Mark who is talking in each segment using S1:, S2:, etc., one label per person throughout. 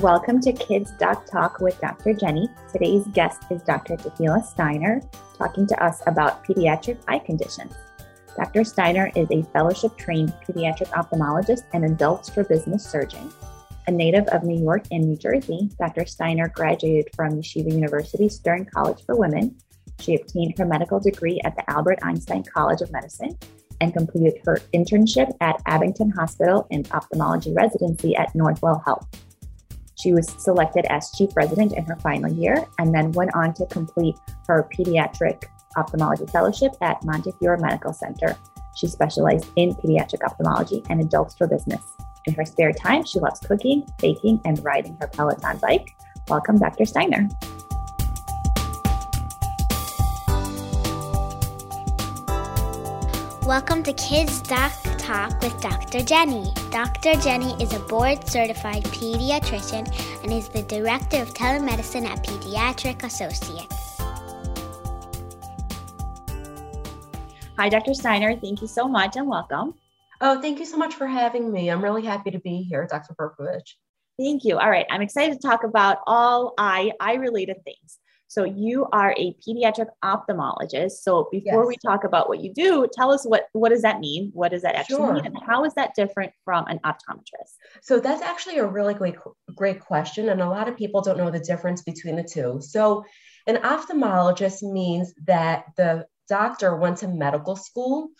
S1: Welcome to Kids Doc Talk with Dr. Jenny. Today's guest is Dr. Tehila Steiner, talking to us about pediatric eye conditions. Dr. Steiner is a fellowship trained pediatric ophthalmologist and adult strabismus surgeon. A native of New York and New Jersey, Dr. Steiner graduated from Yeshiva University Stern College for Women. She obtained her medical degree at the Albert Einstein College of Medicine and completed her internship at Abington Hospital and ophthalmology residency at Northwell Health. She was selected as chief resident in her final year and then went on to complete her pediatric ophthalmology fellowship at Montefiore Medical Center. She specialized in pediatric ophthalmology and adults strabismus. In her spare time, she loves cooking, baking, and riding her Peloton bike. Welcome, Dr. Steiner.
S2: Welcome to Kids Doc Talk with Dr. Jenny. Dr. Jenny is a board certified pediatrician and is the director of telemedicine at Pediatric Associates.
S1: Hi, Dr. Steiner. Thank you so much and welcome.
S3: Oh, thank you so much for having me. I'm really happy to be here, Dr. Berkovich.
S1: Thank you. All right. I'm excited to talk about all eye, eye related things. So you are a pediatric ophthalmologist. So before yes. we talk about what you do, tell us what what does that mean? What does that actually sure. mean, and how is that different from an optometrist?
S3: So that's actually a really great great question, and a lot of people don't know the difference between the two. So an ophthalmologist means that the doctor went to medical school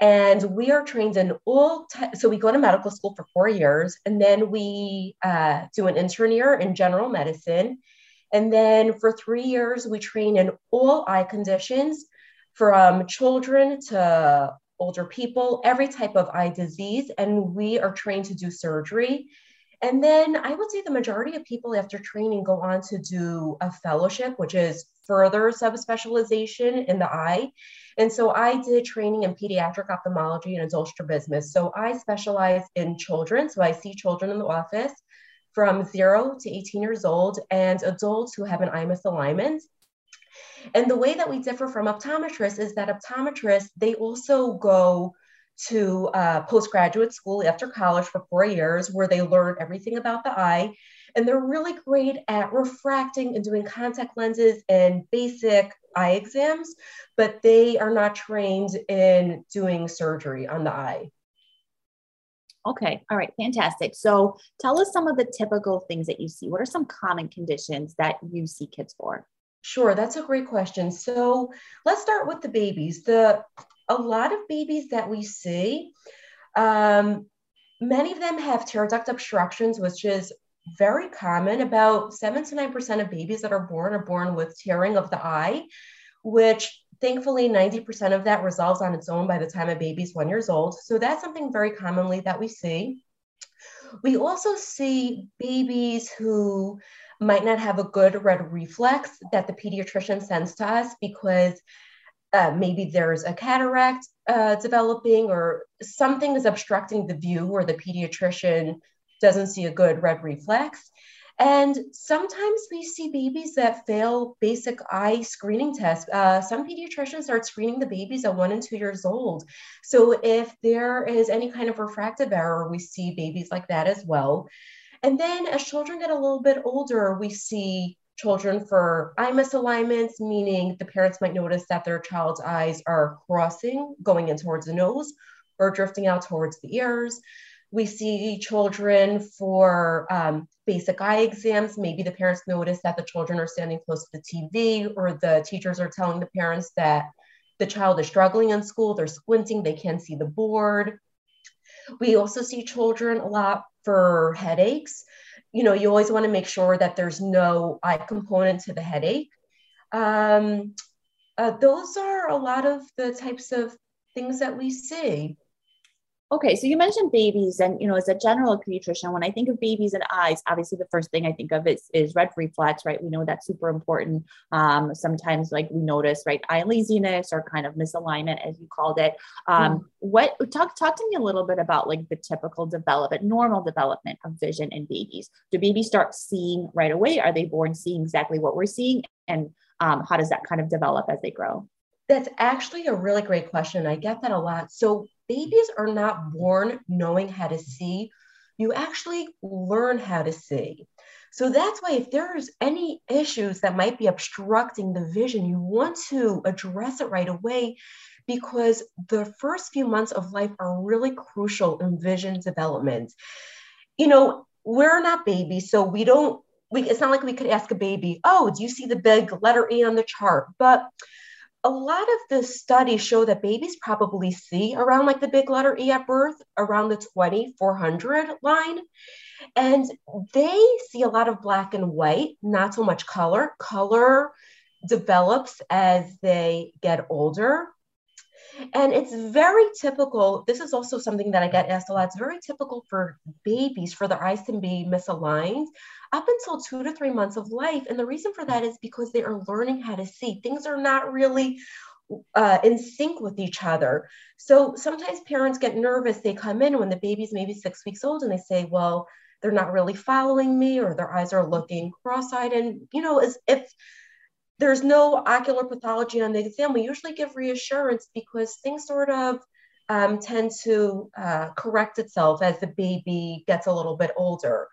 S3: and we are trained in all so we go to medical school for four years and then we uh, do an intern year in general medicine and then for three years, we train in all eye conditions from children to older people, every type of eye disease. And we are trained to do surgery. And then I would say the majority of people after training go on to do a fellowship, which is further subspecialization in the eye. And so I did training in pediatric ophthalmology and adult strabismus. So I specialize in children. So I see children in the office from zero to 18 years old and adults who have an eye misalignment. And the way that we differ from optometrists is that optometrists, they also go to uh, postgraduate school after college for four years where they learn everything about the eye. And they're really great at refracting and doing contact lenses and basic eye exams, but they are not trained in doing surgery on the eye.
S1: Okay. All right. Fantastic. So tell us some of the typical things that you see. What are some common conditions that you see kids for?
S3: Sure, that's a great question. So let's start with the babies. The a lot of babies that we see, um, many of them have tear duct obstructions, which is very common. About seven to nine percent of babies that are born are born with tearing of the eye, which Thankfully, 90% of that resolves on its own by the time a baby's one years old. So that's something very commonly that we see. We also see babies who might not have a good red reflex that the pediatrician sends to us because uh, maybe there's a cataract uh, developing or something is obstructing the view or the pediatrician doesn't see a good red reflex. And sometimes we see babies that fail basic eye screening tests. Uh, some pediatricians start screening the babies at one and two years old. So if there is any kind of refractive error, we see babies like that as well. And then as children get a little bit older, we see children for eye misalignments, meaning the parents might notice that their child's eyes are crossing, going in towards the nose or drifting out towards the ears. We see children for um, basic eye exams. Maybe the parents notice that the children are standing close to the TV, or the teachers are telling the parents that the child is struggling in school, they're squinting, they can't see the board. We also see children a lot for headaches. You know, you always want to make sure that there's no eye component to the headache. Um, uh, those are a lot of the types of things that we see.
S1: Okay, so you mentioned babies, and you know, as a general pediatrician, when I think of babies and eyes, obviously the first thing I think of is, is red reflex, right? We know that's super important. Um, sometimes, like we notice, right, eye laziness or kind of misalignment, as you called it. Um, mm. What talk talk to me a little bit about like the typical development, normal development of vision in babies. Do babies start seeing right away? Are they born seeing exactly what we're seeing, and um, how does that kind of develop as they grow?
S3: That's actually a really great question. I get that a lot. So babies are not born knowing how to see. You actually learn how to see. So that's why if there's any issues that might be obstructing the vision, you want to address it right away because the first few months of life are really crucial in vision development. You know, we're not babies, so we don't, we, it's not like we could ask a baby, oh, do you see the big letter E on the chart? But a lot of the studies show that babies probably see around like the big letter E at birth, around the 2400 line. And they see a lot of black and white, not so much color. Color develops as they get older. And it's very typical. This is also something that I get asked a lot. It's very typical for babies for their eyes to be misaligned up until two to three months of life. And the reason for that is because they are learning how to see. Things are not really uh, in sync with each other. So sometimes parents get nervous. They come in when the baby's maybe six weeks old and they say, well, they're not really following me or their eyes are looking cross-eyed. And, you know, as if there's no ocular pathology on the exam, we usually give reassurance because things sort of um, tend to uh, correct itself as the baby gets a little bit older.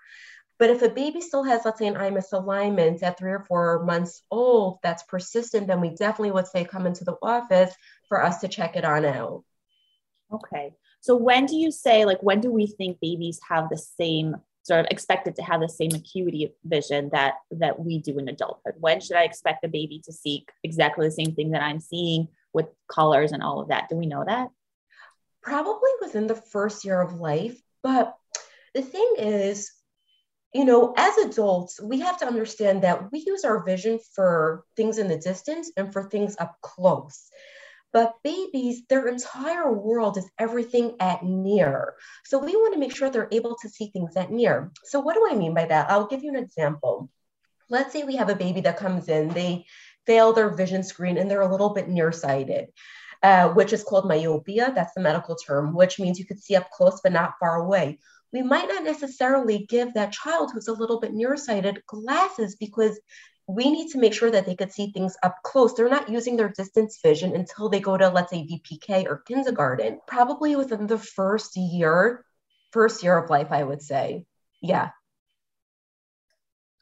S3: But if a baby still has, let's say, an eye misalignment at three or four months old that's persistent, then we definitely would say come into the office for us to check it on out.
S1: Okay. So when do you say, like, when do we think babies have the same sort of expected to have the same acuity of vision that that we do in adulthood when should i expect a baby to see exactly the same thing that i'm seeing with colors and all of that do we know that
S3: probably within the first year of life but the thing is you know as adults we have to understand that we use our vision for things in the distance and for things up close but babies, their entire world is everything at near. So we want to make sure they're able to see things at near. So what do I mean by that? I'll give you an example. Let's say we have a baby that comes in, they fail their vision screen and they're a little bit nearsighted. Uh, which is called myopia. That's the medical term, which means you could see up close but not far away. We might not necessarily give that child who's a little bit nearsighted glasses because we need to make sure that they could see things up close. They're not using their distance vision until they go to, let's say, VPK or kindergarten, probably within the first year, first year of life, I would say. Yeah.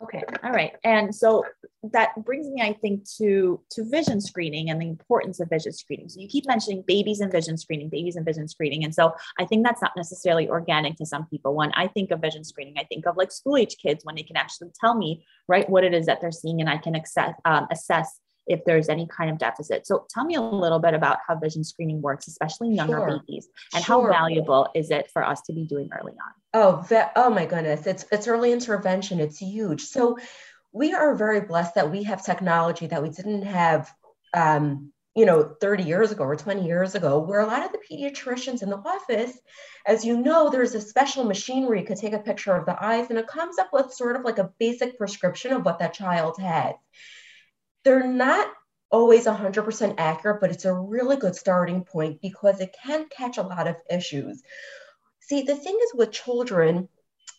S1: Okay. All right. And so that brings me, I think, to to vision screening and the importance of vision screening. So you keep mentioning babies and vision screening, babies and vision screening. And so I think that's not necessarily organic to some people. When I think of vision screening, I think of like school age kids when they can actually tell me, right, what it is that they're seeing and I can access, um, assess if there's any kind of deficit. So tell me a little bit about how vision screening works, especially younger sure. babies, and sure. how valuable is it for us to be doing early on?
S3: Oh, that, oh my goodness, it's it's early intervention. It's huge. So we are very blessed that we have technology that we didn't have. Um, you know, 30 years ago or 20 years ago, where a lot of the pediatricians in the office, as you know, there's a special machine where you could take a picture of the eyes and it comes up with sort of like a basic prescription of what that child has they're not always 100% accurate, but it's a really good starting point because it can catch a lot of issues. See, the thing is with children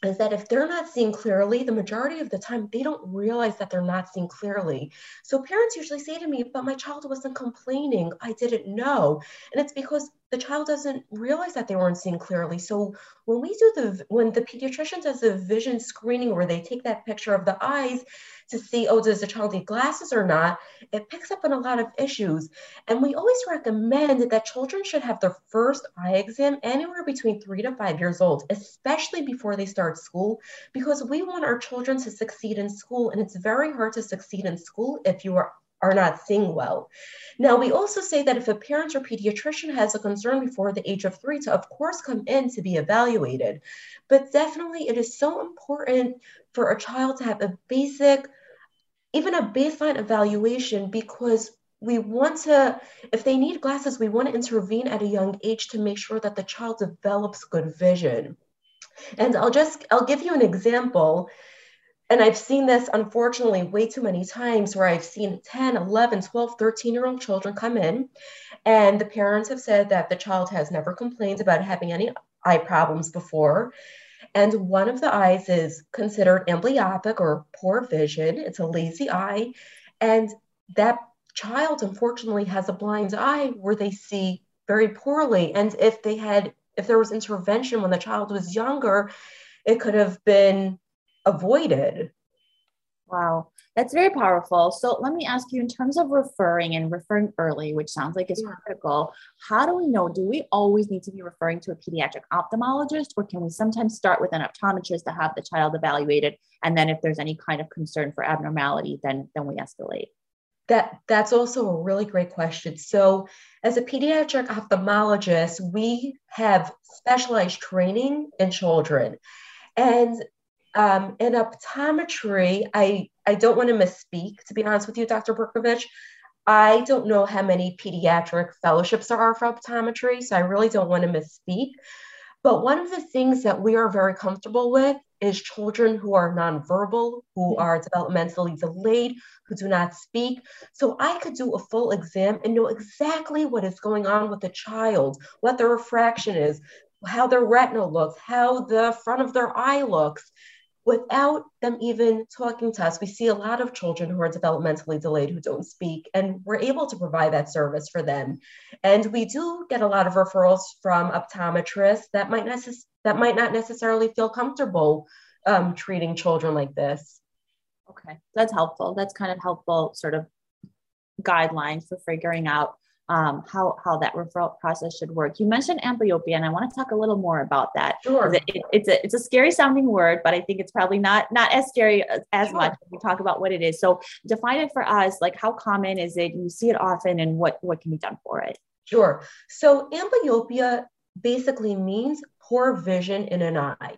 S3: is that if they're not seeing clearly, the majority of the time they don't realize that they're not seeing clearly. So parents usually say to me, but my child wasn't complaining. I didn't know. And it's because the child doesn't realize that they weren't seeing clearly. So when we do the when the pediatrician does the vision screening where they take that picture of the eyes to see, oh, does the child need glasses or not, it picks up on a lot of issues. And we always recommend that children should have their first eye exam anywhere between three to five years old, especially before they start school, because we want our children to succeed in school. And it's very hard to succeed in school if you are are not seeing well. Now, we also say that if a parent or pediatrician has a concern before the age of three, to of course come in to be evaluated. But definitely, it is so important for a child to have a basic even a baseline evaluation because we want to, if they need glasses, we want to intervene at a young age to make sure that the child develops good vision. And I'll just, I'll give you an example. And I've seen this unfortunately way too many times where I've seen 10, 11, 12, 13 year old children come in, and the parents have said that the child has never complained about having any eye problems before. And one of the eyes is considered amblyopic or poor vision. It's a lazy eye. And that child, unfortunately, has a blind eye where they see very poorly. And if they had, if there was intervention when the child was younger, it could have been avoided.
S1: Wow, that's very powerful. So let me ask you in terms of referring and referring early, which sounds like is yeah. critical, how do we know? Do we always need to be referring to a pediatric ophthalmologist, or can we sometimes start with an optometrist to have the child evaluated? And then if there's any kind of concern for abnormality, then, then we escalate?
S3: That, that's also a really great question. So, as a pediatric ophthalmologist, we have specialized training in children. And um, in optometry, I, I don't want to misspeak, to be honest with you, Dr. Berkovich. I don't know how many pediatric fellowships there are for optometry, so I really don't want to misspeak. But one of the things that we are very comfortable with is children who are nonverbal, who mm-hmm. are developmentally delayed, who do not speak. So I could do a full exam and know exactly what is going on with the child, what the refraction is, how their retina looks, how the front of their eye looks without them even talking to us. We see a lot of children who are developmentally delayed who don't speak, and we're able to provide that service for them. And we do get a lot of referrals from optometrists that might, necess- that might not necessarily feel comfortable um, treating children like this.
S1: Okay, that's helpful. That's kind of helpful sort of guidelines for figuring out um, how how that referral process should work. You mentioned amblyopia, and I want to talk a little more about that.
S3: Sure.
S1: It, it, it's a it's a scary sounding word, but I think it's probably not not as scary as, as sure. much. When we talk about what it is. So define it for us. Like how common is it? You see it often, and what what can be done for it?
S3: Sure. So amblyopia basically means poor vision in an eye.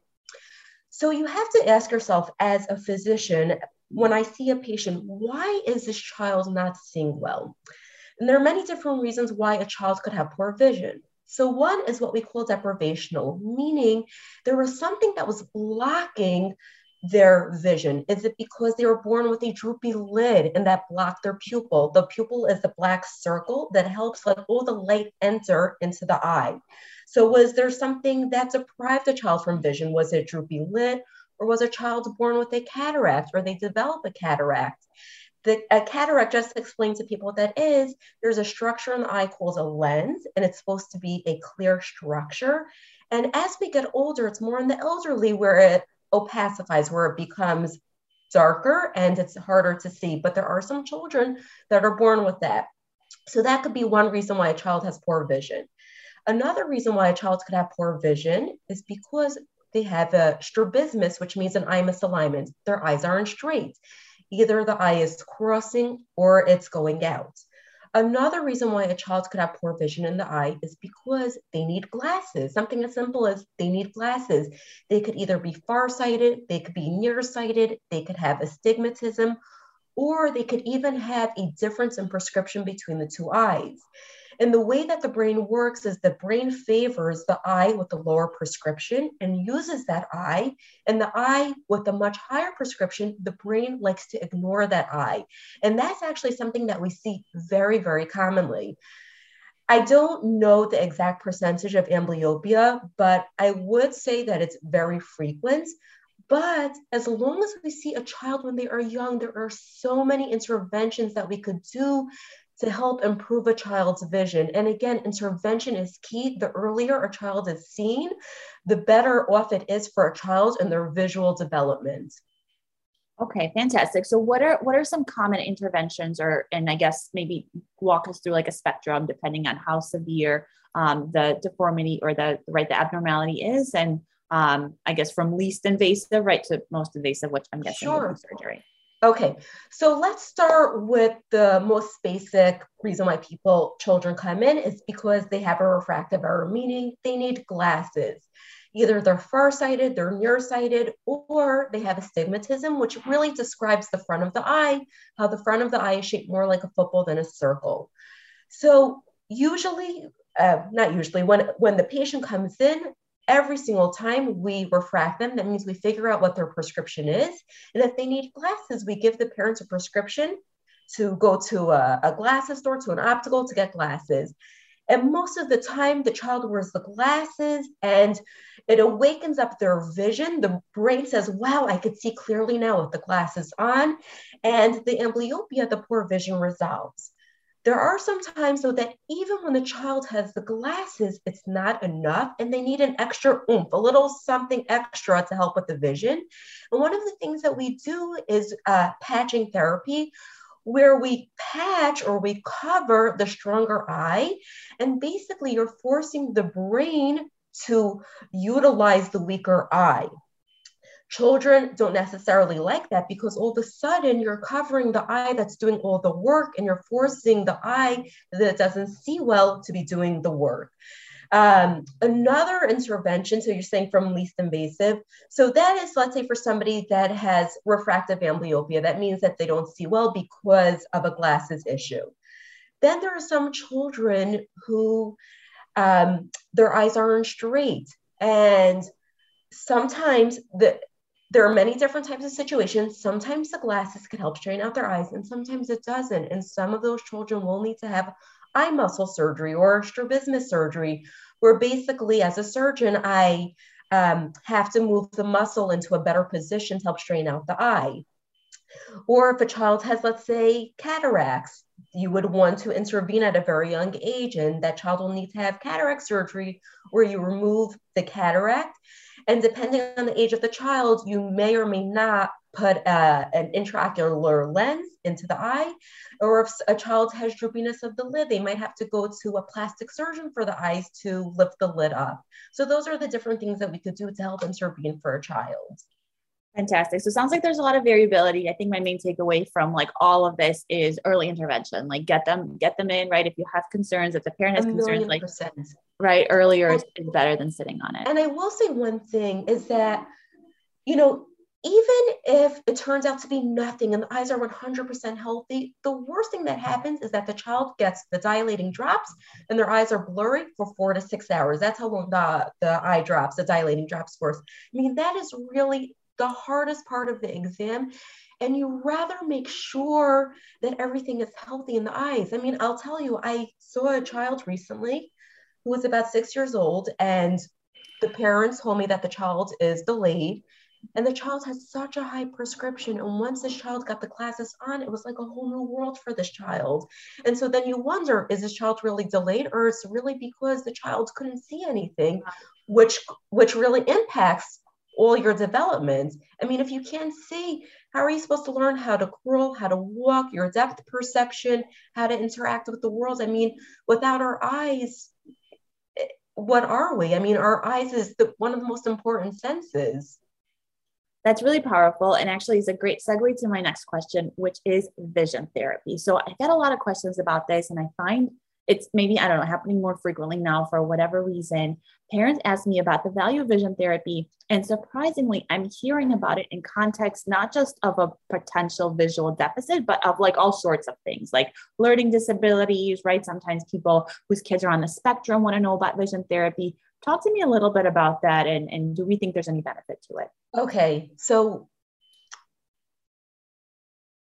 S3: So you have to ask yourself as a physician, when I see a patient, why is this child not seeing well? And there are many different reasons why a child could have poor vision. So, one is what we call deprivational, meaning there was something that was blocking their vision? Is it because they were born with a droopy lid and that blocked their pupil? The pupil is the black circle that helps let all the light enter into the eye. So, was there something that deprived a child from vision? Was it droopy lid, or was a child born with a cataract, or they develop a cataract? The a cataract just to explain to people what that is. There's a structure in the eye called a lens and it's supposed to be a clear structure. And as we get older it's more in the elderly where it opacifies where it becomes darker and it's harder to see. But there are some children that are born with that. So that could be one reason why a child has poor vision. Another reason why a child could have poor vision is because they have a strabismus which means an eye misalignment their eyes aren't straight Either the eye is crossing or it's going out. Another reason why a child could have poor vision in the eye is because they need glasses. Something as simple as they need glasses. They could either be farsighted, they could be nearsighted, they could have astigmatism, or they could even have a difference in prescription between the two eyes. And the way that the brain works is the brain favors the eye with the lower prescription and uses that eye. And the eye with the much higher prescription, the brain likes to ignore that eye. And that's actually something that we see very, very commonly. I don't know the exact percentage of amblyopia, but I would say that it's very frequent. But as long as we see a child when they are young, there are so many interventions that we could do to help improve a child's vision. And again, intervention is key. The earlier a child is seen, the better off it is for a child and their visual development.
S1: Okay, fantastic. So what are what are some common interventions or and I guess maybe walk us through like a spectrum depending on how severe um, the deformity or the right the abnormality is and um, I guess from least invasive right to most invasive, which I'm guessing sure. surgery.
S3: Okay, so let's start with the most basic reason why people, children come in is because they have a refractive error, meaning they need glasses. Either they're farsighted, they're nearsighted, or they have astigmatism, which really describes the front of the eye, how the front of the eye is shaped more like a football than a circle. So usually, uh, not usually, when, when the patient comes in, every single time we refract them, that means we figure out what their prescription is. And if they need glasses, we give the parents a prescription to go to a, a glasses store, to an optical to get glasses. And most of the time, the child wears the glasses and it awakens up their vision. The brain says, Wow, I could see clearly now with the glasses on. And the amblyopia, the poor vision resolves. There are some times though that even when the child has the glasses, it's not enough and they need an extra oomph, a little something extra to help with the vision. And one of the things that we do is uh, patching therapy, where we patch or we cover the stronger eye. And basically, you're forcing the brain to utilize the weaker eye. Children don't necessarily like that because all of a sudden you're covering the eye that's doing all the work and you're forcing the eye that doesn't see well to be doing the work. Um, another intervention, so you're saying from least invasive. So that is, let's say, for somebody that has refractive amblyopia, that means that they don't see well because of a glasses issue. Then there are some children who um, their eyes aren't straight. And sometimes the there are many different types of situations. Sometimes the glasses can help straighten out their eyes, and sometimes it doesn't. And some of those children will need to have eye muscle surgery or strabismus surgery, where basically, as a surgeon, I um, have to move the muscle into a better position to help straighten out the eye. Or if a child has, let's say, cataracts, you would want to intervene at a very young age, and that child will need to have cataract surgery where you remove the cataract and depending on the age of the child, you may or may not put uh, an intraocular lens into the eye. Or if a child has droopiness of the lid, they might have to go to a plastic surgeon for the eyes to lift the lid up. So those are the different things that we could do to help intervene for a child.
S1: Fantastic. So it sounds like there's a lot of variability. I think my main takeaway from like all of this is early intervention. Like get them, get them in, right? If you have concerns, if the parent has concerns, like percent. Right, earlier is, is better than sitting on it.
S3: And I will say one thing is that, you know, even if it turns out to be nothing and the eyes are 100% healthy, the worst thing that happens is that the child gets the dilating drops and their eyes are blurry for four to six hours. That's how long the, the eye drops, the dilating drops for. I mean, that is really the hardest part of the exam and you rather make sure that everything is healthy in the eyes. I mean, I'll tell you, I saw a child recently who was about six years old, and the parents told me that the child is delayed. And the child has such a high prescription. And once this child got the classes on, it was like a whole new world for this child. And so then you wonder is this child really delayed, or is it really because the child couldn't see anything, which which really impacts all your development. I mean, if you can't see, how are you supposed to learn how to crawl, how to walk, your depth perception, how to interact with the world? I mean, without our eyes, what are we? I mean, our eyes is the, one of the most important senses.
S1: That's really powerful. And actually, is a great segue to my next question, which is vision therapy. So I get a lot of questions about this, and I find it's maybe, I don't know, happening more frequently now for whatever reason. Parents ask me about the value of vision therapy. And surprisingly, I'm hearing about it in context, not just of a potential visual deficit, but of like all sorts of things like learning disabilities, right? Sometimes people whose kids are on the spectrum want to know about vision therapy. Talk to me a little bit about that. And, and do we think there's any benefit to it?
S3: Okay. So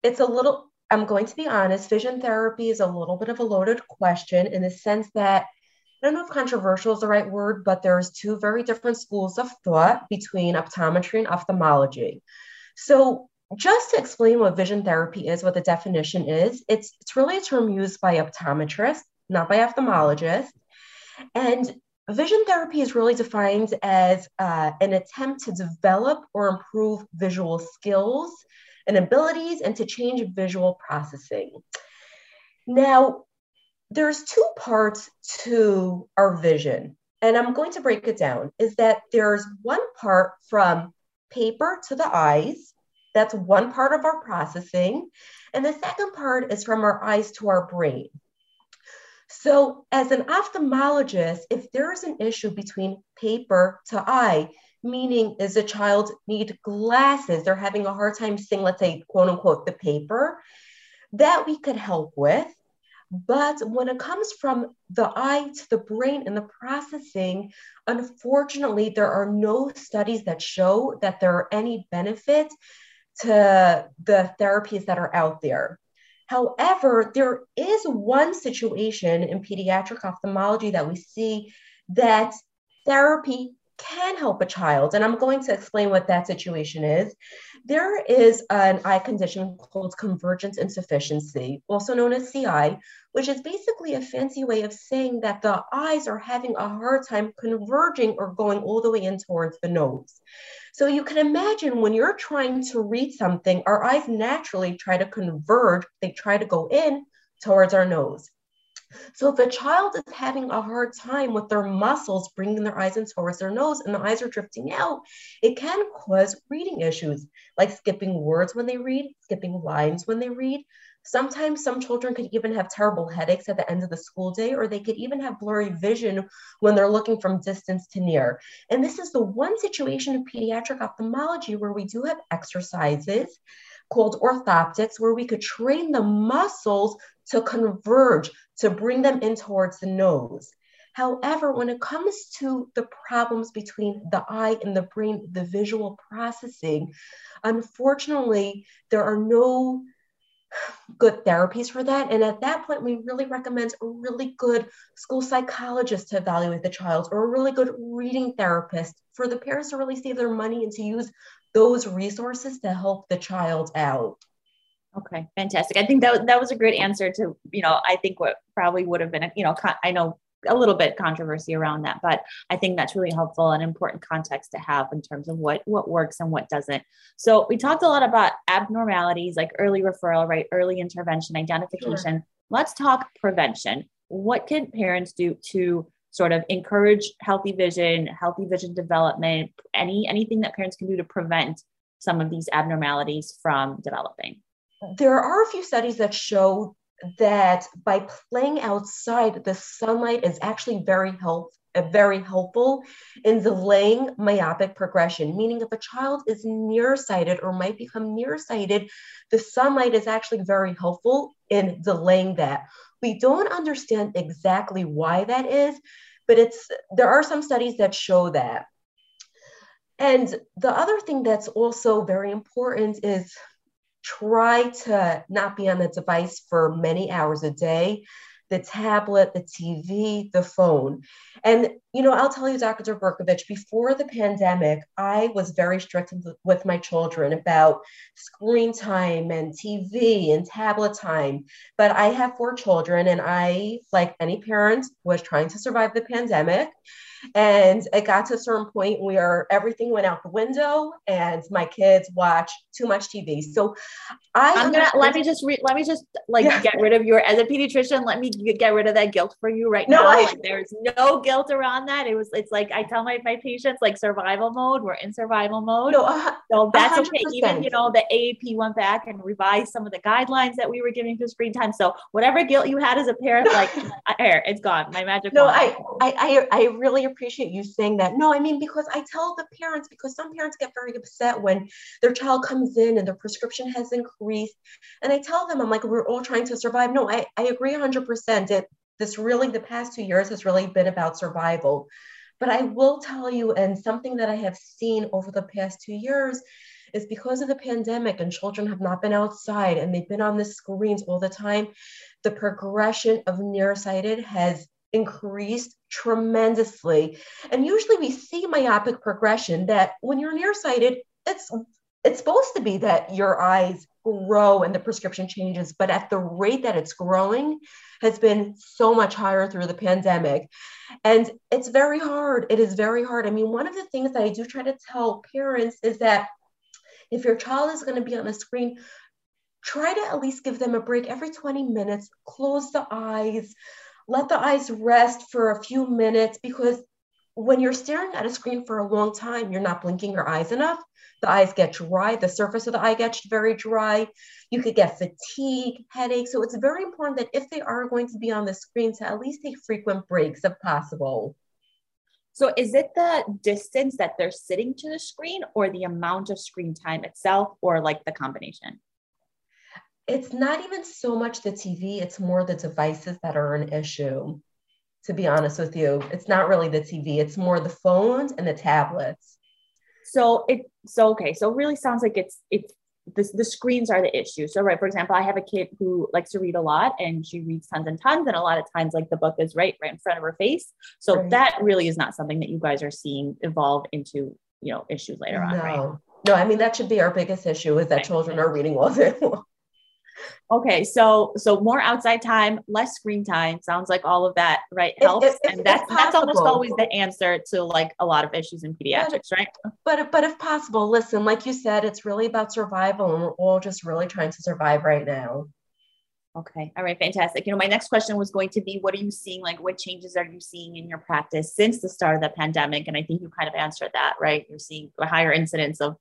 S3: it's a little I'm going to be honest, vision therapy is a little bit of a loaded question in the sense that I don't know if controversial is the right word, but there's two very different schools of thought between optometry and ophthalmology. So just to explain what vision therapy is, what the definition is, it's, it's really a term used by optometrists, not by ophthalmologists. And vision therapy is really defined as uh, an attempt to develop or improve visual skills and abilities and to change visual processing. Now, there's two parts to our vision, and I'm going to break it down. Is that there's one part from paper to the eyes, that's one part of our processing. And the second part is from our eyes to our brain. So, as an ophthalmologist, if there's an issue between paper to eye, meaning is a child need glasses. They're having a hard time seeing let's say quote unquote the paper that we could help with. But when it comes from the eye to the brain and the processing unfortunately there are no studies that show that there are any benefit to the therapies that are out there. However there is one situation in pediatric ophthalmology that we see that therapy can help a child, and I'm going to explain what that situation is. There is an eye condition called convergence insufficiency, also known as CI, which is basically a fancy way of saying that the eyes are having a hard time converging or going all the way in towards the nose. So you can imagine when you're trying to read something, our eyes naturally try to converge, they try to go in towards our nose. So if a child is having a hard time with their muscles bringing their eyes in towards their nose and the eyes are drifting out, it can cause reading issues like skipping words when they read, skipping lines when they read. Sometimes some children could even have terrible headaches at the end of the school day, or they could even have blurry vision when they're looking from distance to near. And this is the one situation in pediatric ophthalmology where we do have exercises called orthoptics, where we could train the muscles to converge, to bring them in towards the nose. However, when it comes to the problems between the eye and the brain, the visual processing, unfortunately, there are no good therapies for that. And at that point, we really recommend a really good school psychologist to evaluate the child or a really good reading therapist for the parents to really save their money and to use those resources to help the child out.
S1: Okay, fantastic. I think that that was a great answer to you know I think what probably would have been you know I know a little bit controversy around that, but I think that's really helpful and important context to have in terms of what what works and what doesn't. So we talked a lot about abnormalities like early referral, right? Early intervention, identification. Sure. Let's talk prevention. What can parents do to sort of encourage healthy vision, healthy vision development, any anything that parents can do to prevent some of these abnormalities from developing?
S3: There are a few studies that show that by playing outside, the sunlight is actually very helpful uh, very helpful in delaying myopic progression, meaning if a child is nearsighted or might become nearsighted, the sunlight is actually very helpful in delaying that. We don't understand exactly why that is, but it's there are some studies that show that. And the other thing that's also very important is try to not be on the device for many hours a day the tablet, the TV, the phone. And, you know, I'll tell you, Dr. Berkovich, before the pandemic, I was very strict with my children about screen time and TV and tablet time. But I have four children, and I, like any parent, was trying to survive the pandemic. And it got to a certain point where everything went out the window and my kids watch too much TV. So I
S1: I'm gonna let me just re- let me just like yeah. get rid of your as a pediatrician, let me get rid of that guilt for you right no, now. I, like, there's no guilt around that. It was it's like I tell my, my patients like survival mode, we're in survival mode. No, uh, so that's 100%. okay. Even you know the AAP went back and revised some of the guidelines that we were giving for screen time. So whatever guilt you had as a parent, like here, it's gone. My magic.
S3: No, I, I I I really appreciate you saying that. No, I mean, because I tell the parents, because some parents get very upset when their child comes in and their prescription has increased. And I tell them, I'm like, we're all trying to survive. No, I, I agree 100%. It, this really, the past two years has really been about survival. But I will tell you, and something that I have seen over the past two years is because of the pandemic and children have not been outside and they've been on the screens all the time, the progression of nearsighted has increased tremendously. And usually we see myopic progression that when you're nearsighted, it's it's supposed to be that your eyes grow and the prescription changes, but at the rate that it's growing has been so much higher through the pandemic. And it's very hard. It is very hard. I mean, one of the things that I do try to tell parents is that if your child is going to be on a screen, try to at least give them a break every 20 minutes, close the eyes, let the eyes rest for a few minutes because when you're staring at a screen for a long time, you're not blinking your eyes enough. The eyes get dry, the surface of the eye gets very dry. You could get fatigue, headache. So it's very important that if they are going to be on the screen, to at least take frequent breaks if possible.
S1: So is it the distance that they're sitting to the screen or the amount of screen time itself or like the combination?
S3: It's not even so much the TV, it's more the devices that are an issue, to be honest with you. It's not really the TV, it's more the phones and the tablets.
S1: So it so okay, so it really sounds like it's it's the, the screens are the issue. So, right, for example, I have a kid who likes to read a lot and she reads tons and tons. And a lot of times, like the book is right, right in front of her face. So right. that really is not something that you guys are seeing evolve into, you know, issues later on, right?
S3: No, I mean, that should be our biggest issue is that right. children are reading all day long.
S1: Okay, so so more outside time, less screen time. Sounds like all of that, right? Helps, if, if, and that's that's almost always the answer to like a lot of issues in pediatrics,
S3: but,
S1: right?
S3: But but if possible, listen, like you said, it's really about survival, and we're all just really trying to survive right now.
S1: Okay. All right. Fantastic. You know, my next question was going to be what are you seeing? Like, what changes are you seeing in your practice since the start of the pandemic? And I think you kind of answered that, right? You're seeing a higher incidence of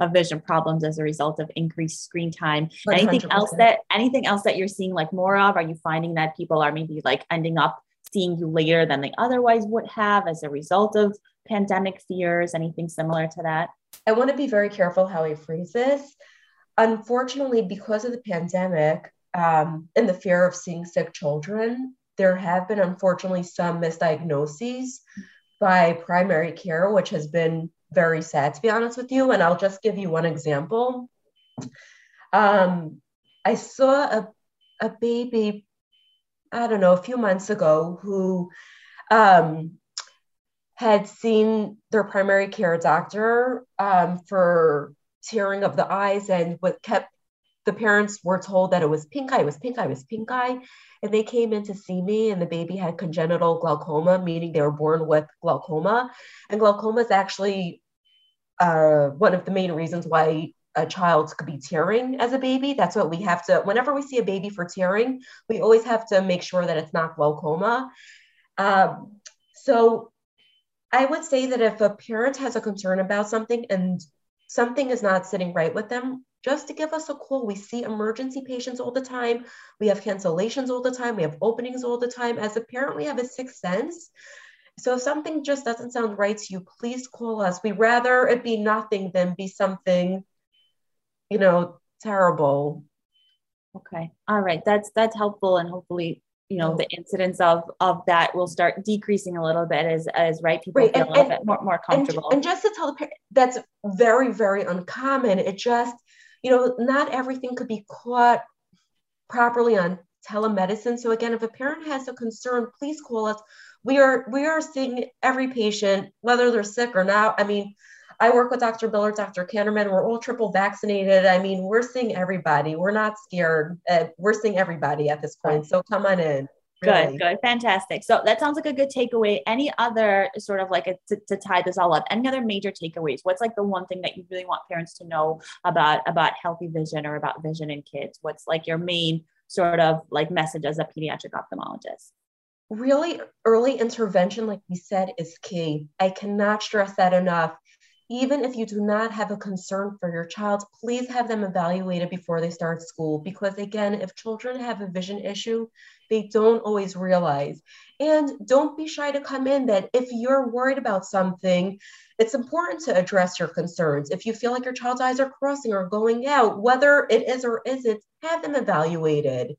S1: of vision problems as a result of increased screen time. 100%. Anything else that anything else that you're seeing like more of? Are you finding that people are maybe like ending up seeing you later than they otherwise would have as a result of pandemic fears? Anything similar to that?
S3: I want to be very careful how I phrase this. Unfortunately, because of the pandemic um, and the fear of seeing sick children, there have been unfortunately some misdiagnoses by primary care, which has been very sad, to be honest with you. And I'll just give you one example. Um, I saw a, a baby, I don't know, a few months ago who um, had seen their primary care doctor um, for tearing of the eyes and what kept the parents were told that it was pink eye, it was pink eye, it was pink eye. And they came in to see me, and the baby had congenital glaucoma, meaning they were born with glaucoma. And glaucoma is actually uh, one of the main reasons why a child could be tearing as a baby. That's what we have to, whenever we see a baby for tearing, we always have to make sure that it's not glaucoma. Um, so I would say that if a parent has a concern about something and something is not sitting right with them, just to give us a call. We see emergency patients all the time. We have cancellations all the time. We have openings all the time. As a parent, we have a sixth sense. So if something just doesn't sound right to you, please call us. We'd rather it be nothing than be something, you know, terrible.
S1: Okay. All right. That's that's helpful and hopefully you know the incidence of of that will start decreasing a little bit as as right people right. feel and, a little and, bit more, more comfortable
S3: and, and, just to tell the parent that's very very uncommon it just you know not everything could be caught properly on telemedicine so again if a parent has a concern please call us we are we are seeing every patient whether they're sick or not i mean i work with dr biller dr kanterman we're all triple vaccinated i mean we're seeing everybody we're not scared uh, we're seeing everybody at this point so come on in
S1: Really. Good, good, fantastic. So that sounds like a good takeaway. Any other sort of like a, to, to tie this all up? Any other major takeaways? What's like the one thing that you really want parents to know about about healthy vision or about vision in kids? What's like your main sort of like message as a pediatric ophthalmologist?
S3: Really early intervention, like we said, is key. I cannot stress that enough. Even if you do not have a concern for your child, please have them evaluated before they start school. Because again, if children have a vision issue, they don't always realize. And don't be shy to come in that if you're worried about something, it's important to address your concerns. If you feel like your child's eyes are crossing or going out, whether it is or isn't, have them evaluated.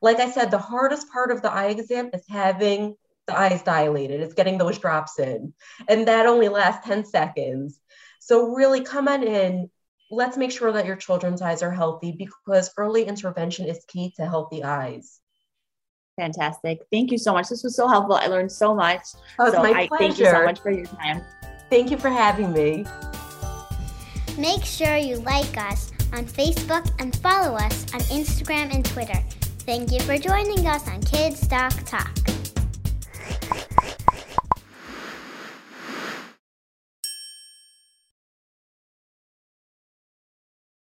S3: Like I said, the hardest part of the eye exam is having the eyes dilated. It's getting those drops in. And that only lasts 10 seconds. So really come on in. Let's make sure that your children's eyes are healthy because early intervention is key to healthy eyes.
S1: Fantastic. Thank you so much. This was so helpful. I learned so much.
S3: Oh, it's
S1: so
S3: my I pleasure.
S1: thank you so much for your time.
S3: Thank you for having me.
S2: Make sure you like us on Facebook and follow us on Instagram and Twitter. Thank you for joining us on Kids Doc Talk.